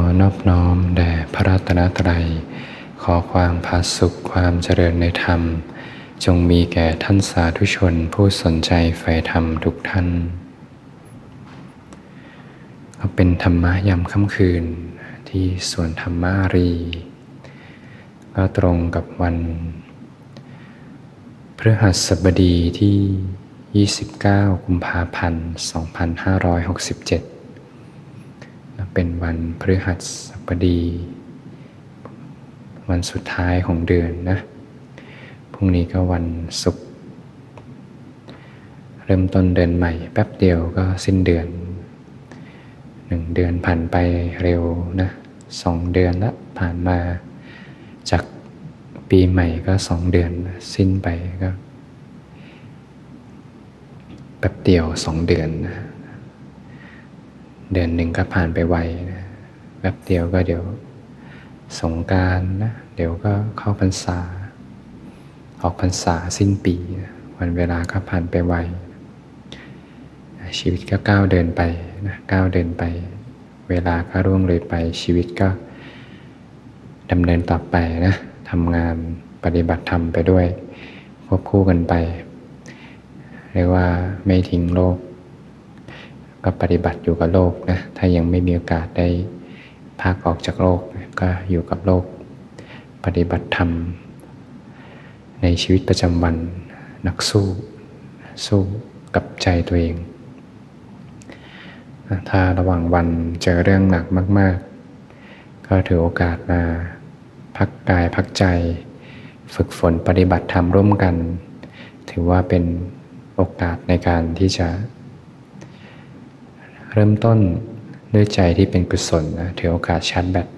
อนอบน้อมแด่พระรัตนตรัย ขอความผาสุขความเจริญในธรรม จงมีแก่ท่านสาธุชนผู้สนใจใฝ่ธรรมทุกท่านก็เป็นธรรมะยามค่ำคืนที่สวนธรรมารี ก็ตรงกับวันพฤหัสบดีที่ 29 กุมภาพันธ์ 2567 เป็นวันพฤหัสบดี วันสุดท้ายของเดือนนะ พรุ่งนี้ก็วันศุกร์เริ่มต้นเดือนใหม่ แป๊บเดียวก็สิ้นเดือนหนึ่งเดือนผ่านไปเร็วนะสองเดือนละผ่านมาจากปีใหม่ก็สองเดือนสิ้นไปก็แป๊บเดียวสองเดือนนะ เดือนหนึ่งก็ผ่านไปไวนะแป๊บเดียวก็เดี๋ยวสงการนะเดี๋ยวก็เข้าพรรษา ออกพรรษาสิ้นปีนะวันเวลาก็ผ่านไปไวชีวิตก็ก้าวเดินไปนะก้าวเดินไป เวลาก็ร่วงเลยไปชีวิตก็ดำเนินต่อไปนะทำงานปฏิบัติธรรมไปด้วยควบคู่กันไป เรียกว่าไม่ทิ้งโลก ก็ปฏิบัติอยู่กับโลกนะถ้ายังไม่มีโอกาสได้พากออกจากโลกก็อยู่กับโลก ปฏิบัติธรรม ในชีวิตประจำวันนักสู้ สู้กับใจตัวเอง ถ้าระหว่างวันเจอเรื่องหนักมาก ๆ ก็ถือโอกาสมาพักกายพักใจ ฝึกฝนปฏิบัติธรรมร่วมกัน ถือว่าเป็นโอกาสในการที่จะ เริ่มต้นด้วยใจที่เป็นกุศลนะถือโอกาสชาร์จแบต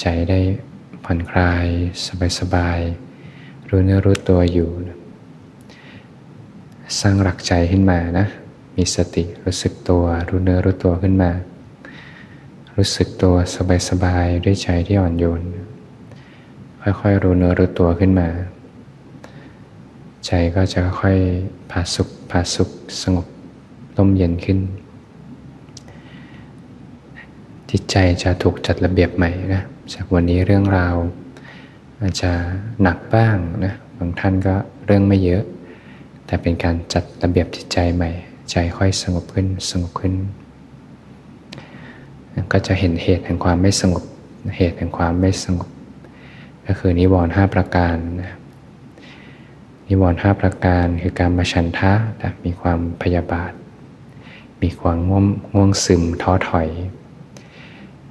ใจได้ผ่อนคลายสบายๆรู้เนื้อรู้ตัวอยู่นะสร้างหลักใจขึ้นมานะ มีสติรู้สึกตัวรู้เนื้อรู้ตัวขึ้นมา รู้สึกตัวสบายๆด้วยใจที่อ่อนโยน ค่อยๆรู้เนื้อรู้ตัวขึ้นมา ใจก็จะค่อยผาสุขผาสุขสงบร่มเย็นขึ้น จิตใจจะถูกจัดระเบียบใหม่นะจากวันนี้เรื่องราวอาจจะหนักบ้างนะบางท่านก็เรื่องไม่เยอะ แต่เป็นการจัดระเบียบจิตใจใหม่ ใจค่อยสงบขึ้นสงบขึ้น ก็จะเห็นเหตุแห่งความไม่สงบเหตุแห่งความไม่สงบ ก็คือนิวรณ์ห้าประการนะนิวรณ์ห้าประการคือการมาชันทะมีความพยาบาท มีความง่วงง่วงซึมท้อถอย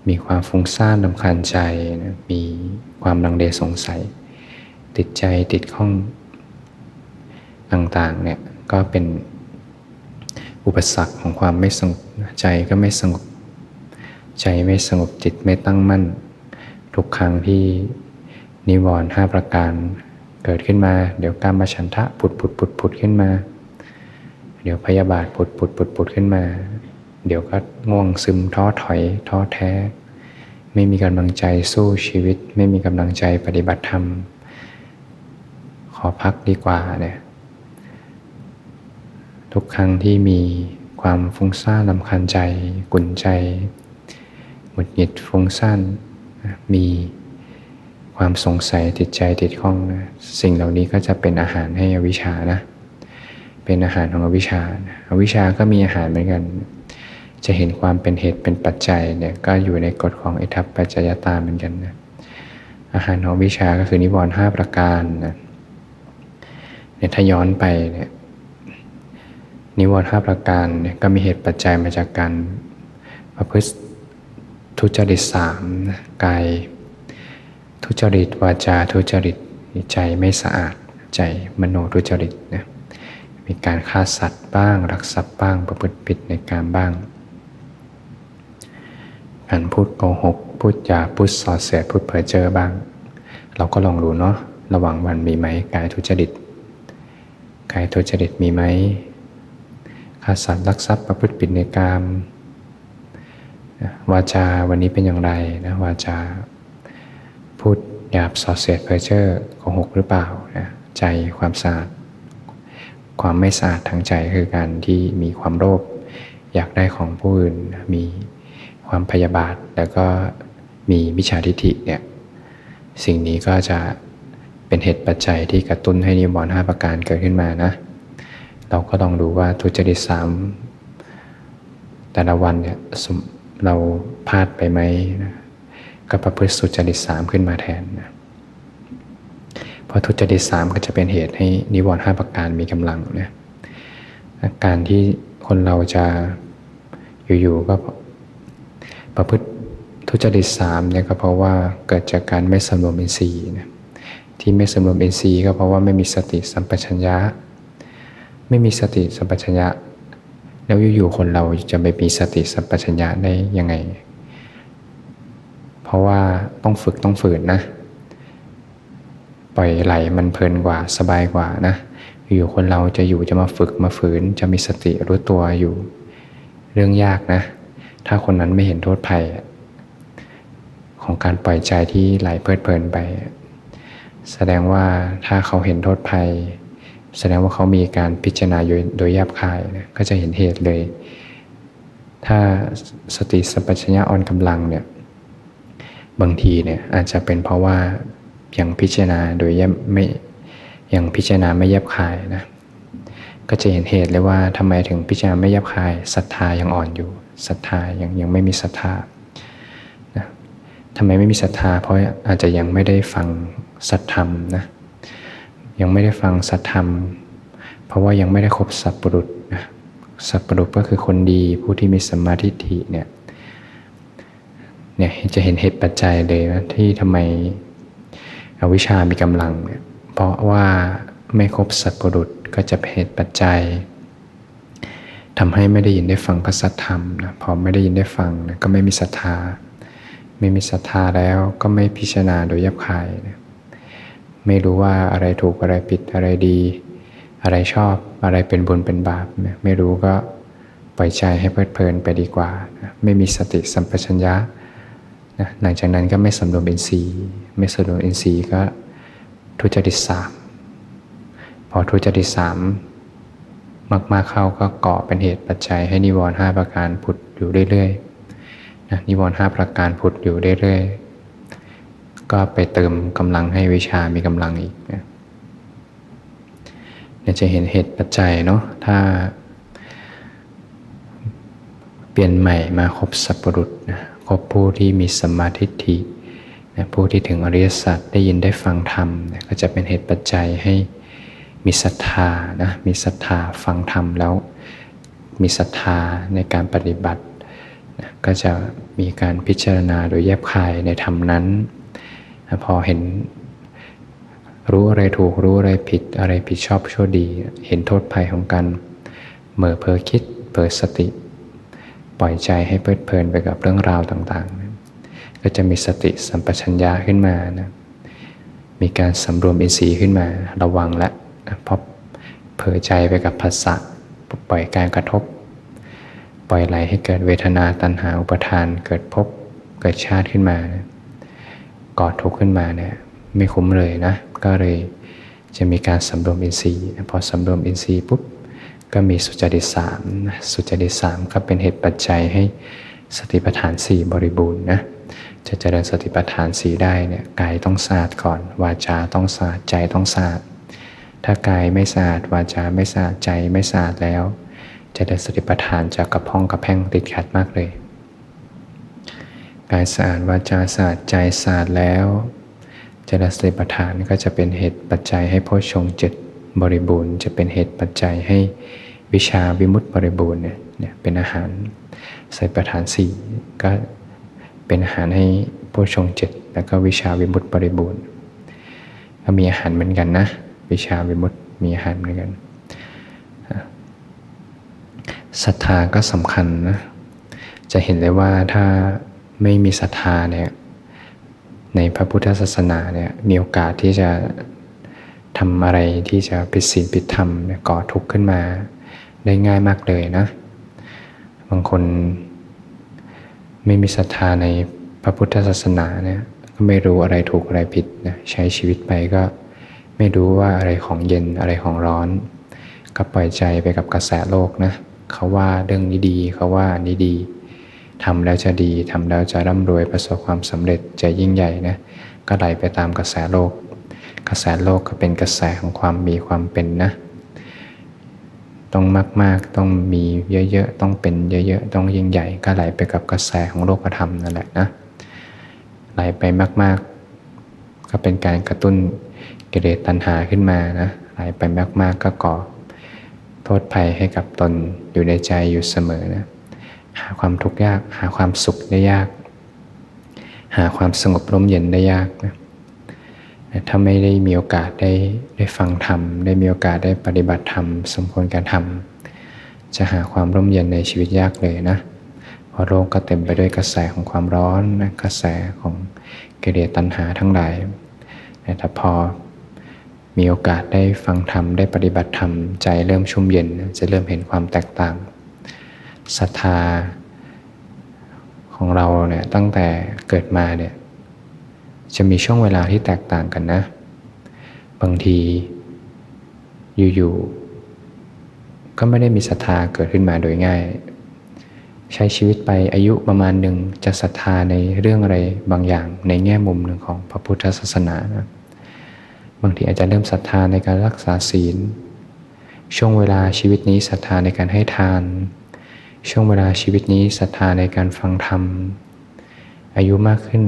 มีความฟุ้งซ่านลำคาญใจนะมีความลังเลสงสัย ติดใจติดข้องต่างๆเนี่ยก็เป็นอุปสรรคของความไม่สงบใจก็ไม่สงบใจไม่สงบจิตไม่ตั้งมั่น ทุกครั้งที่นิวรณ์ห้าประการเกิดขึ้นมา เดี๋ยวการมาฉันทะปุดปุดปุดปุดขึ้นมา เดี๋ยวพยาบาทปุดปุดปุดปุดขึ้นมา เดี๋ยวก็ง่วงซึมท้อถอยท้อแท้ ไม่มีกำลังใจสู้ชีวิต ไม่มีกำลังใจปฏิบัติธรรม ขอพักดีกว่าเนี่ยทุกครั้งที่มีความฟุ้งซ่านลำคาญใจกุ่นใจหงุดหงิดฟุ้งซ่านมีความสงสัยติดใจติดข้องนะสิ่งเหล่านี้ก็จะเป็นอาหารให้อวิชานะ เป็นอาหารของอวิชาอวิชาก็มีอาหารเหมือนกัน จะเห็นความเป็นเหตุเป็นปัจจัยเนี่ยก็อยู่ในกฎของอิทัปปัจจยตาเหมือนกันนะอาหารของวิชาก็คือนิวรณ์ห้าประการนะเนี่ยถ้าย้อนไปเนี่ยนิวรณ์ห้าประการเนี่ยก็มีเหตุปัจจัยมาจากการประพฤติทุจริตสามกายทุจริตวาจาทุจริตใจไม่สะอาดใจมโนทุจริตนะมีการฆ่าสัตว์บ้าง รักทรัพย์บ้าง ประพฤติผิดในการบ้าง การพูดโกหก พูดจาพูดส่อเสียพูดเพ้อเจ้อบ้าง เราก็ลองดูเนาะระหว่างวันมีไหมกายทุจริตกายทุจริตมีไหมฆ่าสัตว์ลักทรัพย์ประพฤติผิดในกามวาจาวันนี้เป็นอย่างไรนะวาจา พูดหยาบส่อเสียดเพอเจ้อโกหกหรือเปล่านะใจความสะอาดความไม่สะอาดทางใจคือการที่มีความโลภอยากได้ของผู้อื่นมี ความพยาบาท แล้วก็มีมิจฉาทิฏฐิเนี่ยสิ่งนี้ก็จะเป็นเหตุปัจจัยที่กระตุ้นให้นิวรณ์ห้าประการเกิดขึ้นมานะ เราก็ต้องดูว่าทุจริตสามแต่ละวันเนี่ยเราพลาดไปไหมนะก็ประพฤติสุจริตสามขึ้นมาแทนนะเพราะทุจริตสามก็จะเป็นเหตุให้นิวรณ์ห้าประการมีกำลังนะการที่คนเราจะอยู่ๆก็ ประพฤติทุจริตสามเนี่ยก็เพราะว่าเกิดจากการไม่สำรวมอินทรีย์นะที่ไม่สำรวมอินทรีย์ก็เพราะว่าไม่มีสติสัมปชัญญะ ไม่มีสติสัมปชัญญะ แล้วอยู่ๆคนเราจะไม่มีสติสัมปชัญญะได้ยังไง เพราะว่าต้องฝึกต้องฝืนนะ ปล่อยไหลมันเพลินกว่าสบายกว่านะ อยู่คนเราจะอยู่จะมาฝึกมาฝืน จะมีสติรู้ตัวอยู่ เรื่องยากนะ ถ้าคนนั้นไม่เห็นโทษภัย ของการปล่อยใจที่ไหลเพลิดเพลินไป แสดงว่าถ้าเขาเห็นโทษภัย แสดงว่าเขามีการพิจารณาโดยแยบคายนะก็จะเห็นเหตุเลย ถ้าสติสัมปชัญญะอ่อนกำลังเนี่ยบางทีเนี่ยอาจจะเป็นเพราะว่ายังพิจารณาโดยแยบไม่ยังพิจารณาไม่แยบคายนะก็จะเห็นเหตุเลยว่าทำไมถึงพิจารณาไม่แยบคายศรัทธายังอ่อนอยู่ ศรัทธายังยังไม่มีศรัทธานะทำไมไม่มีศรัทธา เพราะอาจจะยังไม่ได้ฟังสัทธรรมนะยังไม่ได้ฟังสัทธรรม เพราะว่ายังไม่ได้ครบสัพปรุษนะสัพปรุษก็คือคนดีผู้ที่มีสมาธิิเนี่ยเนี่ยจะเห็นเหตุปัจจัยเลยนะที่ทำไมอวิชามีกำลังเนี่ยเพราะว่าไม่ครบสัพปรุษก็จะเป็นเหตุปัจจัย ทำให้ไม่ได้ยินได้ฟังพระสัทธรรมนะพอไม่ได้ยินได้ฟังนะก็ไม่มีศรัทธา ไม่มีศรัทธาแล้วก็ไม่พิจารณาโดยยับคายนะไม่รู้ว่าอะไรถูกอะไรผิดอะไรดี อะไรชอบอะไรเป็นบุญเป็นบาปนะไม่รู้ก็ปล่อยใจให้เพลิดเพลินไปดีกว่านะไม่มีสติสัมปชัญญะนะหลังจากนั้นก็ไม่สำรวมอินทรีย์ ไม่สำรวมอินทรีย์ก็ทุจริตสามพอทุจริตสาม มากๆเข้าก็ก่อเป็นเหตุปัจจัยให้นิวรณ์ห้าประการผุดอยู่เรื่อยๆนะนิวรณ์ห้าประการผุดอยู่เรื่อยๆ ก็ไปเติมกำลังให้วิชามีกำลังอีกนะเนี่ยจะเห็นเหตุปัจจัยเนาะถ้า เปลี่ยนใหม่มาครบสัพปรุษนะครบผู้ที่มีสมาธิินะผู้ที่ถึงอริยสัจได้ยินได้ฟังธรรมนะก็จะเป็นเหตุปัจจัยให้ มีศรัทธานะมีศรัทธาฟังธรรมแล้ว มีศรัทธาในการปฏิบัตินะก็จะมีการพิจารณาโดยแยบคายในธรรมนั้นนะพอเห็นรู้อะไรถูกรู้อะไรผิดอะไรผิดชอบชั่วดี เห็นโทษภัยของการเมื่อเพอคิดเปิดสติ ปล่อยใจให้เพลิดเพลินไปกับเรื่องราวต่างๆนะก็จะมีสติสัมปชัญญะขึ้นมานะมีการสำรวมอินทรีย์ขึ้นมาระวังและ พอเผลอใจไปกับภาษะปล่อยการกระทบ ปล่อยไหลให้เกิดเวทนาตัณหาอุปทานเกิดภพเกิดชาติขึ้นมานะกอดทุกข์ขึ้นมาเนี่ยไม่คุ้มเลยนะ ก็เลยจะมีการสำรวมอินทรีย์พอสำรวมอินทรีย์ปุ๊บก็มีสุจริตสามสุจริตสามก็เป็นเหตุปัจจัยให้สติปัฏฐานสี่บริบูรณ์นะจะเจริญสติปัฏฐานสี่ได้เนี่ยกายต้องสะอาดก่อน วาจาต้องสะอาดใจต้องสะอาด ถ้ากายไม่สะอาดวาจาไม่สะอาดใจไม่สะอาดแล้ว จะได้สติปัฏฐานจะกระพ้องกระแพงติดขัดมากเลย กายสะอาดวาจาสะอาดใจสะอาดแล้วจะได้สติปัฏฐานก็จะเป็นเหตุปัจจัยให้โพชงจิตบริบูรณ์ จะเป็นเหตุปัจจัยให้วิชาวิมุตติบริบูรณ์เนี่ยเป็นอาหารสติปัฏฐานสี่ก็เป็นอาหารให้โพชงจิตแล้วก็วิชาวิมุตติบริบูรณ์ก็มีอาหารเหมือนกันนะ วิชาวิมุตติมีอาหารเหมือนกันศรัทธาก็สำคัญนะจะเห็นได้ว่าถ้าไม่มีศรัทธาเนี่ยในพระพุทธศาสนาเนี่ยมีโอกาสที่จะทำอะไรที่จะผิดศีลผิดธรรมก่อทุกข์ขึ้นมาได้ง่ายมากเลยนะ บางคนไม่มีศรัทธาในพระพุทธศาสนาเนี่ยก็ไม่รู้อะไรถูกอะไรผิดนะใช้ชีวิตไปก็ ไม่รู้ว่าอะไรของเย็นอะไรของร้อน ก็ปล่อยใจไปกับกระแสโลกนะเขาว่าเรื่องนี้ดีเขาว่านี้ดีทำแล้วจะดีทำแล้วจะร่ำรวยประสบความสำเร็จจะยิ่งใหญ่นะก็ไหลไปตามกระแสโลก กระแสโลกก็เป็นกระแสของความมีความเป็นนะ ต้องมากๆต้องมีเยอะๆต้องเป็นเยอะๆต้องยิ่งใหญ่ ก็ไหลไปกับกระแสของโลกธรรมนั่นแหละนะไหลไปมากๆ ก็เป็นการกระตุ้น กิเลสตัณหาขึ้นมานะไหลไปมากๆก็ก่อโทษภัยให้กับตนอยู่ในใจอยู่เสมอนะหาความทุกข์ยาก หาความสุขได้ยาก หาความสงบร่มเย็นได้ยากนะถ้าไม่ได้มีโอกาสได้ได้ฟังธรรม ได้มีโอกาสได้ปฏิบัติธรรม สมควรการทำจะหาความร่มเย็นในชีวิตยากเลยนะเพราะโลกก็เต็มไปด้วยกระแสของความร้อนนะกระแสของกิเลสตัณหาทั้งหลายแต่พอ มีโอกาสได้ฟังธรรมได้ปฏิบัติธรรมใจเริ่มชุ่มเย็นจะเริ่มเห็นความแตกต่างศรัทธาของเราเนี่ยตั้งแต่เกิดมาเนี่ยจะมีช่วงเวลาที่แตกต่างกันนะ บางทีอยู่ๆก็ไม่ได้มีศรัทธาเกิดขึ้นมาโดยง่าย ใช้ชีวิตไปอายุประมาณหนึ่งจะศรัทธาในเรื่องอะไรบางอย่างในแง่มุมหนึ่งของพระพุทธศาสนานะ บางทีอาจจะเริ่มศรัทธาในการรักษาศีล ช่วงเวลาชีวิตนี้ศรัทธาในการให้ทาน ช่วงเวลาชีวิตนี้ศรัทธาในการฟังธรรม อายุมากขึ้น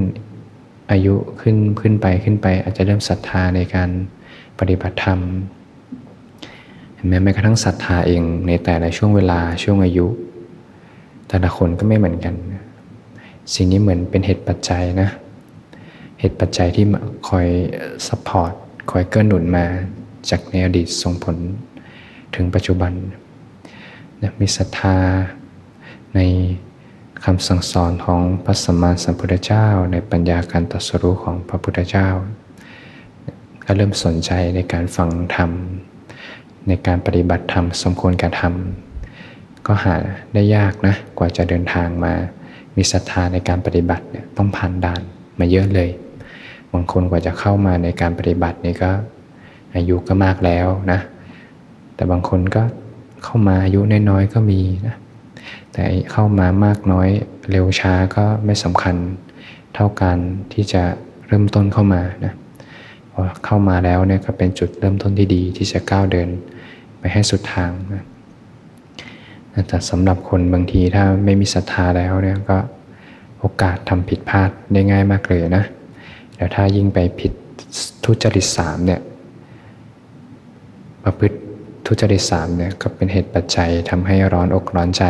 อายุขึ้นขึ้นไปขึ้นไป อาจจะเริ่มศรัทธาในการปฏิบัติธรรมแม้แม้กระทั่งศรัทธาเองในแต่ละช่วงเวลาช่วงอายุ แต่ละคนก็ไม่เหมือนกัน สิ่งนี้เหมือนเป็นเหตุปัจจัยนะ เหตุปัจจัยที่คอย support คอยเกื้อหนุนมาจากในอดีตส่งผลถึงปัจจุบันนะมีศรัทธาในคำสั่งสอนของพระสัมมาสัมพุทธเจ้า ในปัญญาการตรัสรู้ของพระพุทธเจ้า ก็เริ่มสนใจในการฟังธรรม ในการปฏิบัติธรรมสมควรการทำก็หาได้ยากนะกว่าจะเดินทางมา มีศรัทธาในการปฏิบัติเนี่ยต้องผ่านด่านมาเยอะเลย บางคนกว่าจะเข้ามาในการปฏิบัตินี่ก็ อายุก็มากแล้วนะ แต่บางคนก็เข้ามาอายุน้อยๆก็มีนะแต่เข้ามามากน้อยเร็วช้าก็ไม่สำคัญเท่ากันที่จะเริ่มต้นเข้ามานะพอเข้ามาแล้วเนี่ยก็เป็นจุดเริ่มต้นที่ดีที่จะก้าวเดินไปให้สุดทางนะแต่สำหรับคนบางทีถ้าไม่มีศรัทธาแล้วเนี่ยก็โอกาสทำผิดพลาดได้ง่ายมากเลยนะ แล้วถ้ายิ่งไปผิดทุจริตสามเนี่ยประพฤติทุจริตสามเนี่ยก็เป็นเหตุปัจจัยทำให้ร้อนอกร้อนใจ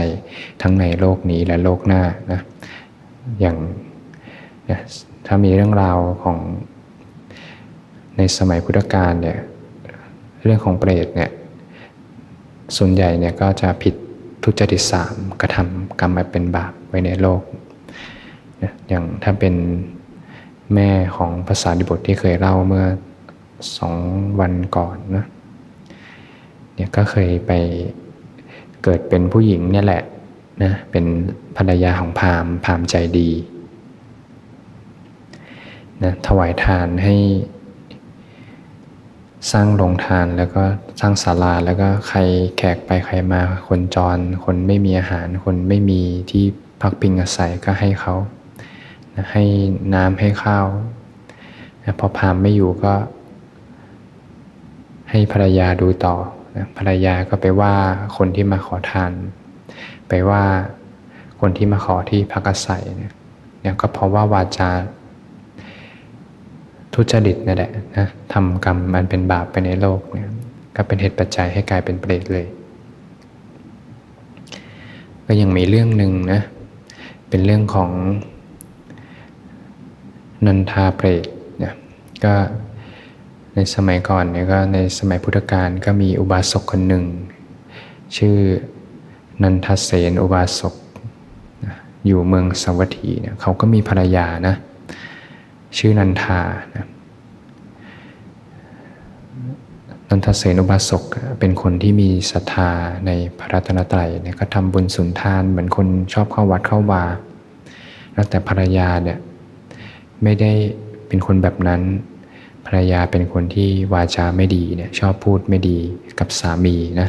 ทั้งในโลกนี้และโลกหน้านะอย่างถ้ามีเรื่องราวของในสมัยพุทธกาลเนี่ยเรื่องของเปรตเนี่ยส่วนใหญ่เนี่ยก็จะผิดทุจริตสามกระทำกรรมมาเป็นบาปไว้ในโลกอย่างถ้าเป็น แม่ของภาษาดิบทที่เคยเล่าเมื่อสองวันก่อนนะเนี่ยก็เคยไปเกิดเป็นผู้หญิงเนี่ยแหละนะเป็นภรรยาของพามพามใจดีนะถวายทานให้สร้างโรงทานแล้วก็สร้างศาลาแล้วก็ใครแขกไปใครมาคนจร คนไม่มีอาหาร คนไม่มีที่พักพิงอาศัยก็ให้เขา ให้น้ำให้ข้าวพอพามไม่อยู่ก็ ให้ภรรยาดูต่อภรรยาก็ไปว่าคนที่มาขอทาน ไปว่าคนที่มาขอที่พักอาศัยเนี่ยก็เพราะว่าวาจาทุจริตนั่นแหละนะทำกรรมมันเป็นบาปไปในโลกเนี่ยก็เป็นเหตุปัจจัยให้กลายเป็นเปรตเลย ก็ยังมีเรื่องหนึ่งนะเป็นเรื่องของ นันทาเปรตเนี่ยก็ในสมัยก่อนเนี่ยก็ในสมัยพุทธกาลก็มีอุบาสกคนหนึ่ง ชื่อนันทเสนอุบาสกอยู่เมืองสวัสดีเนี่ยเขาก็มีภรรยานะชื่อนันทานะนันทเสนอุบาสกเป็นคนที่มีศรัทธาในพระรัตนตรัยเนี่ยก็ทำบุญสุนทานเหมือนคนชอบเข้าวัดเข้าวาแล้วแต่ภรรยาเนี่ย ไม่ได้เป็นคนแบบนั้นภรรยาเป็นคนที่วาจาไม่ดีเนี่ยชอบพูดไม่ดีกับสามีนะ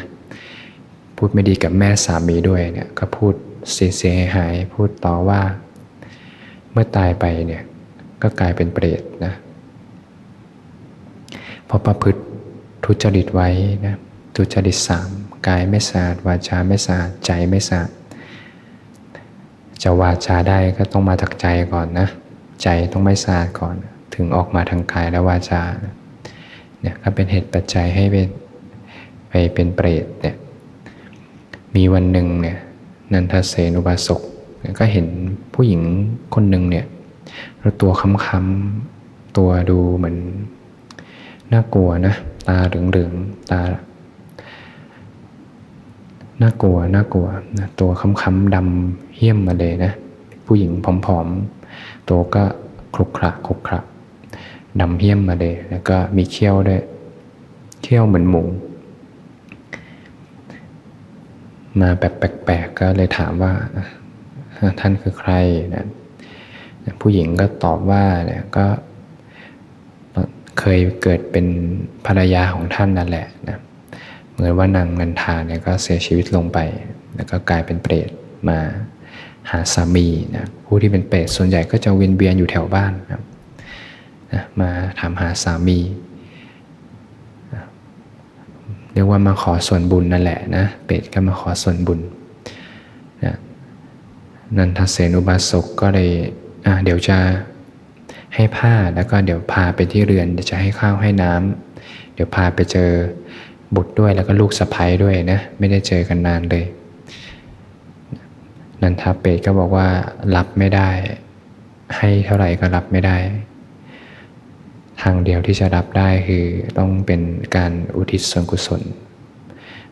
พูดไม่ดีกับแม่สามีด้วยเนี่ยก็พูดเสียเสยหายพูดต่อว่า เมื่อตายไปเนี่ยก็กลายเป็นเปรตนะพราะประพฤติทุจริตไว้นะทุจริตสามกายไม่สะอาดวาจาไม่สะอาดใจไม่สะอาดจะวาจาได้ก็ต้องมาจากใจก่อนนะ ใจต้องไม่สะอาดก่อน ถึงออกมาทางกายและวาจาเนี่ยก็เป็นเหตุปัจจัยให้เป็นไปเป็นเปรตเนี่ยมีวันหนึ่งเนี่ยนันทเสนุบาสกก็เห็นผู้หญิงคนหนึ่งเนี่ยตัวค้ำๆตัวดูเหมือนน่ากลัวนะตาเหลืองๆตาน่ากลัวน่ากลัวนะตัวค้ำๆดำเหี้ยมมาเลยนะผู้หญิงผอมๆ ตัวก็คลุกคละคลุกคละดำเหี้ยมมาเลย แล้วก็มีเขี้ยวด้วยเขี้ยวเหมือนหมู มาแบบแปลกๆก็เลยถามว่า ท่านคือใครนะผู้หญิงก็ตอบว่าเนี่ยก็เคยเกิดเป็นภรรยาของท่านนั่นแหละนะเหมือนว่านางนันทาเนี่ยก็เสียชีวิตลงไป แล้วก็กลายเป็นเปรตมา หาสามีนะผู้ที่เป็นเปรตส่วนใหญ่ก็จะเวียนเวียนอยู่แถวบ้านนะนะมาถามหาสามีเรียกว่ามาขอส่วนบุญนั่นแหละนะเปรตก็มาขอส่วนบุญนะนันทเสนุบาสกก็เลยอะเดี๋ยวจะให้ผ้าแล้วก็เดี๋ยวพาไปที่เรือนเดี๋ยวจะให้ข้าวให้น้ำเดี๋ยวพาไปเจอบุตรด้วยแล้วก็ลูกสะพ้ยด้วยนะไม่ได้เจอกันนานเลย นันทาเปตก็บอกว่ารับไม่ได้ ให้เท่าไหร่ก็รับไม่ได้ ทางเดียวที่จะรับได้คือต้องเป็นการอุทิศส่วนกุศล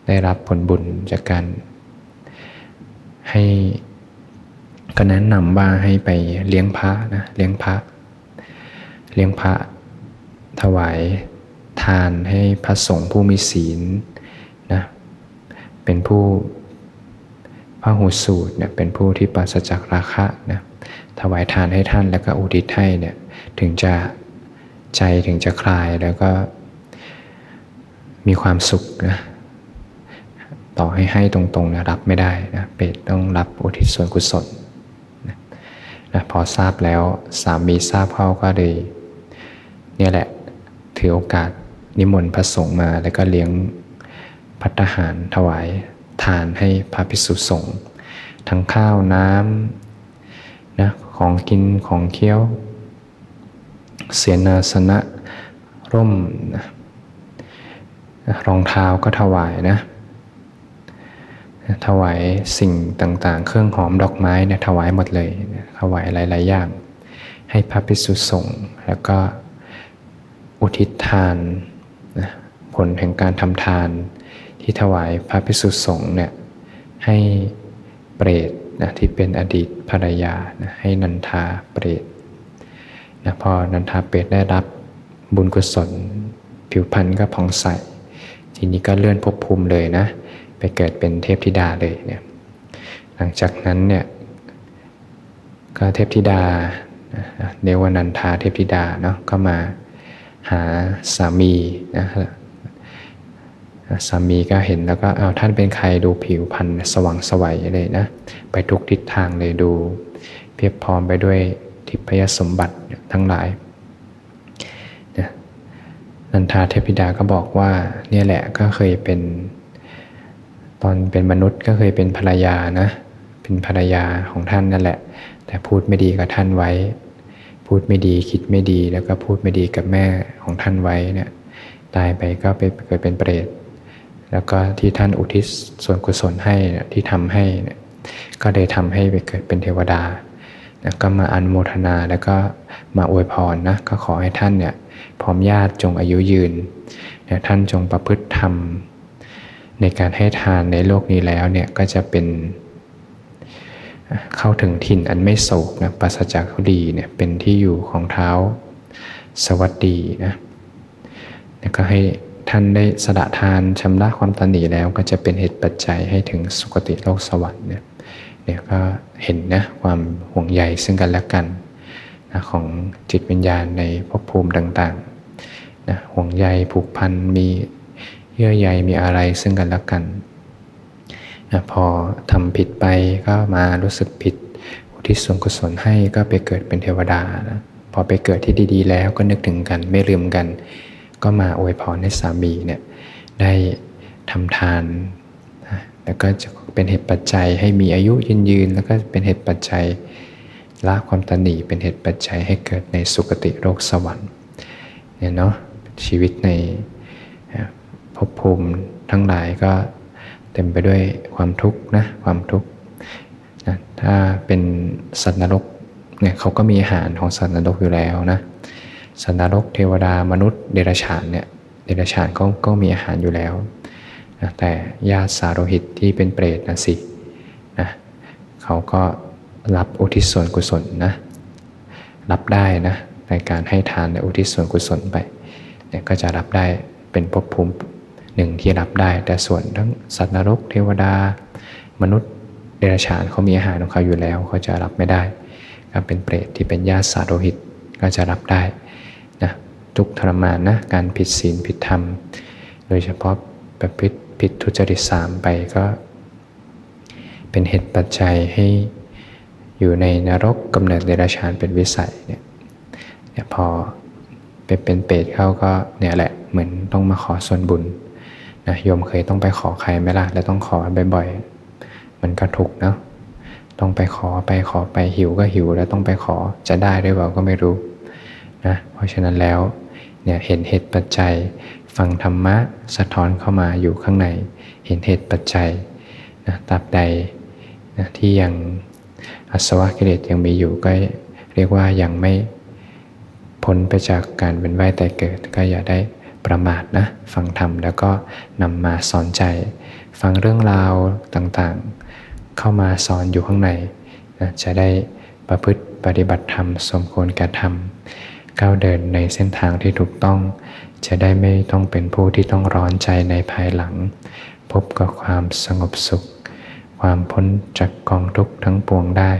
ได้รับผลบุญจากการให้ก็แนะนำว่าให้ไปเลี้ยงพระนะเลี้ยงพระ เลี้ยงพระ ถวายทานให้พระสงฆ์ผู้มีศีลนะเป็นผู้ พระหูสูตรเนี่ยเป็นผู้ที่ปราศจากราคะนะถวายทานให้ท่านแล้วก็อุทิศให้เนี่ยถึงจะใจถึงจะคลายแล้วก็มีความสุขนะต่อให้ให้ตรงๆนะรับไม่ได้นะเปรตต้องรับอุทิศส่วนกุศลนะพอทราบแล้วสามีทราบเข้าก็เลยเนี่ยแหละถือโอกาสนิมนต์พระสงฆ์มาแล้วก็เลี้ยงพัฒหารถวายานให้พระภิกษุสงฆ์ทั้งข้าวน้ำนะของกินของเคี้ยว เสียนาสนะร่มนะรองเท้าก็ถวายนะ ถวายสิ่งต่างๆ เครื่องหอมดอกไม้เนี่ยถวายหมดเลย ถวายหลาย ๆ อย่าง ให้พระภิกษุสงฆ์แล้วก็อุทิศทานนะผลแห่งการทำทาน ที่ถวายพระภิกษุสงฆ์เนี่ยให้เปรตนะที่เป็นอดีตภรรยานะให้นันทาเปรตนะพอนันทาเปรตได้รับบุญกุศล ผิวพรรณก็ผ่องใสทีนี้ก็เลื่อนภพภูมิเลยนะ ไปเกิดเป็นเทพธิดาเลยเนี่ยหลังจากนั้นเนี่ยก็เทพธิดาเนวนันทาเทพธิดาเนาะก็มาหาสามีนะ สามีก็เห็นแล้วก็เอาท่านเป็นใครดูผิวพรรณสว่างสวัยเลยนะ ไปทุกทิศทางเลยดู เพียบพร้อมไปด้วยทิพยสมบัติทั้งหลายนันทาเทพิดาก็บอกว่าเนี่ยแหละก็เคยเป็น ตอนเป็นมนุษย์ก็เคยเป็นภรรยานะ เป็นภรรยาของท่านนั่นแหละ แต่พูดไม่ดีกับท่านไว้ พูดไม่ดีคิดไม่ดีแล้วก็พูดไม่ดีกับแม่ของท่านไว้เนี่ยตายไปก็ไปเกิดเป็นเปรต แล้วก็ที่ท่านอุทิศส่วนกุศลให้ที่ทำให้ก็ได้ทำให้ไปเกิดเป็นเทวดาแล้วก็มาอนโมทนาแล้วก็มาอวยพรนะก็ขอให้ท่านเนี่ยพร้อมญาติจงอายุยืนนี่ยท่านจงประพฤติธรรม ในการให้ทานในโลกนี้แล้วเนี่ยก็จะเป็นเข้าถึงถิ่นอันไม่โศกนะปัสจากดีเนี่ยเป็นที่อยู่ของเท้าสวัสดีนะแล้วก็ให้ ท่านได้สละทานชำระความตันหนีแล้วก็จะเป็นเหตุปัจจัยให้ถึงสุคติโลกสวรรค์เนี่ยเนี่ยก็เห็นนะความห่วงใยซึ่งกันและกันนะของจิตวิญญาณในภพภูมิต่างๆนะห่วงใยผูกพันมีเยื่อใยมีอะไรซึ่งกันและกันนะพอทำผิดไปก็มารู้สึกผิดอุทิศส่วนกุศลให้ก็ไปเกิดเป็นเทวดานะพอไปเกิดที่ดี ๆ แล้วก็นึกถึงกันไม่ลืมกัน ก็มาอวยพรให้สามีเนี่ยได้ทำทานแล้วก็จะเป็นเหตุปัจจัยให้มีอายุยืนยืน แล้วก็เป็นเหตุปัจจัยละความตนีเป็นเหตุปัจจัยให้เกิดในสุคติโลกสวรรค์เนี่ยเนาะชีวิตในภพภูมิทั้งหลายก็เต็มไปด้วยความทุกข์นะความทุกข์นะถ้าเป็นสัตว์นรกเนี่ยเขาก็มีอาหารของสัตว์นรกอยู่แล้วนะ สัตว์นรกเทวดามนุษย์เดรัจฉานเนี่ยเดรัจฉานก็ก็มีอาหารอยู่แล้วนะแต่ญาติสาโรหิตที่เป็นเปรตนะสินะเขาก็รับอุทิศส่วนกุศลนะรับได้นะในการให้ทานในอุทิศส่วนกุศลไปเนี่ยก็จะรับได้เป็นภพภูมิหนึ่งที่รับได้ แต่ส่วนทั้งสัตว์นรก เทวดา มนุษย์เดรัจฉานเขามีอาหารของเขาอยู่แล้วเขาจะรับไม่ได้ ก็เป็นเปรตที่เป็นญาติสาโรหิตก็จะรับได้ ทุกทรมานนะ การผิดศีลผิดธรรม โดยเฉพาะประพฤติผิดทุจริตสามไปก็ เป็นเหตุปัจจัยให้อยู่ในนรกกำเนิดเดรัจฉานเป็นวิสัยเนี่ยเนี่ยพอไปเป็นเปรตเข้าก็เนี่ยแหละเหมือนต้องมาขอส่วนบุญนะโยมเคยต้องไปขอใครไหมล่ะ แล้วต้องขอบ่อยๆ มันก็ถูกเนาะต้องไปขอไปขอไปหิวก็หิว แล้วต้องไปขอจะได้ด้วยเปล่าก็ไม่รู้นะเพราะฉะนั้นแล้ว เนี่ยเห็นเหตุปัจจัย ฟังธรรมะสะท้อนเข้ามาอยู่ข้างใน เห็นเหตุปัจจัยนะตราบใดนะที่ยังอสวะกิเลสยังมีอยู่ก็เรียกว่ายังไม่พ้นไปจากการเป็นว่ายแต่เกิดก็อย่าได้ประมาทนะฟังธรรมแล้วก็นำมาสอนใจ ฟังเรื่องราวต่างๆ เข้ามาสอนอยู่ข้างในนะจะได้ประพฤติปฏิบัติธรรม สมควรกระทำ ก้าวเดินในเส้นทางที่ถูกต้อง จะได้ไม่ต้องเป็นผู้ที่ต้องร้อนใจในภายหลัง พบกับความสงบสุข ความพ้นจากกองทุกข์ทั้งปวงได้